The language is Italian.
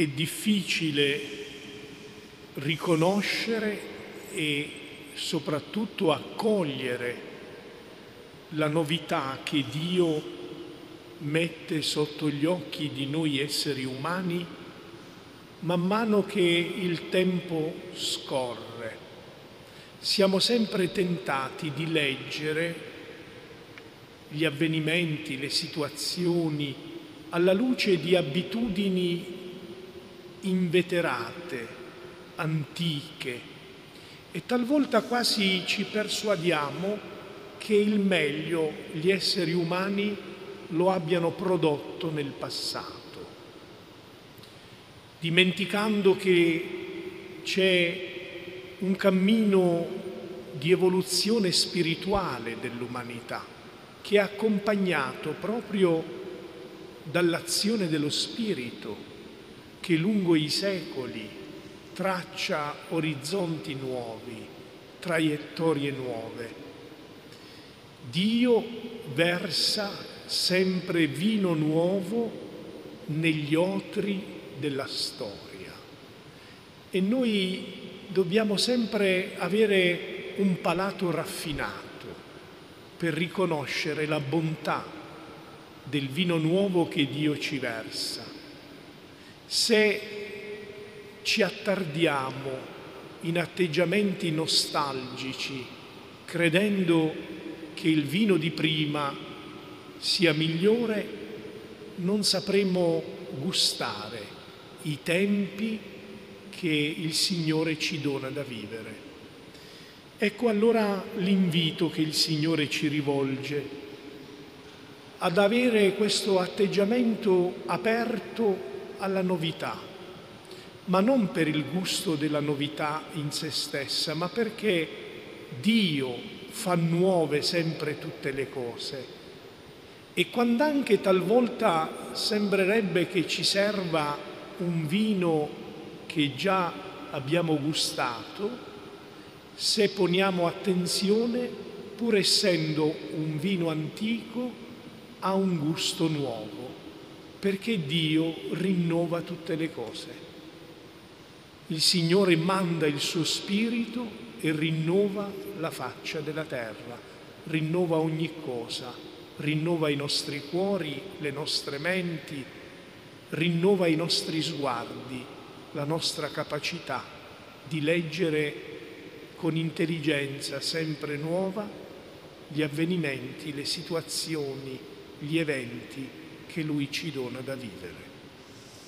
è difficile riconoscere e soprattutto accogliere la novità che Dio mette sotto gli occhi di noi esseri umani man mano che il tempo scorre. Siamo sempre tentati di leggere gli avvenimenti, le situazioni alla luce di abitudini inveterate, antiche. E talvolta quasi ci persuadiamo che il meglio gli esseri umani lo abbiano prodotto nel passato, dimenticando che c'è un cammino di evoluzione spirituale dell'umanità che è accompagnato proprio dall'azione dello Spirito che lungo i secoli traccia orizzonti nuovi, traiettorie nuove. Dio versa sempre vino nuovo negli otri della storia e noi dobbiamo sempre avere un palato raffinato per riconoscere la bontà del vino nuovo che Dio ci versa. Se ci attardiamo in atteggiamenti nostalgici, credendo che il vino di prima sia migliore, non sapremo gustare i tempi che il Signore ci dona da vivere. Ecco allora l'invito che il Signore ci rivolge ad avere questo atteggiamento aperto alla novità, ma non per il gusto della novità in se stessa, ma perché Dio fa nuove sempre tutte le cose. E quando anche talvolta sembrerebbe che ci serva un vino che già abbiamo gustato, se poniamo attenzione, pur essendo un vino antico, ha un gusto nuovo, perché Dio rinnova tutte le cose. Il Signore manda il suo spirito e rinnova la faccia della terra, rinnova ogni cosa, rinnova i nostri cuori, le nostre menti, rinnova i nostri sguardi, la nostra capacità di leggere con intelligenza sempre nuova gli avvenimenti, le situazioni, gli eventi che Lui ci dona da vivere.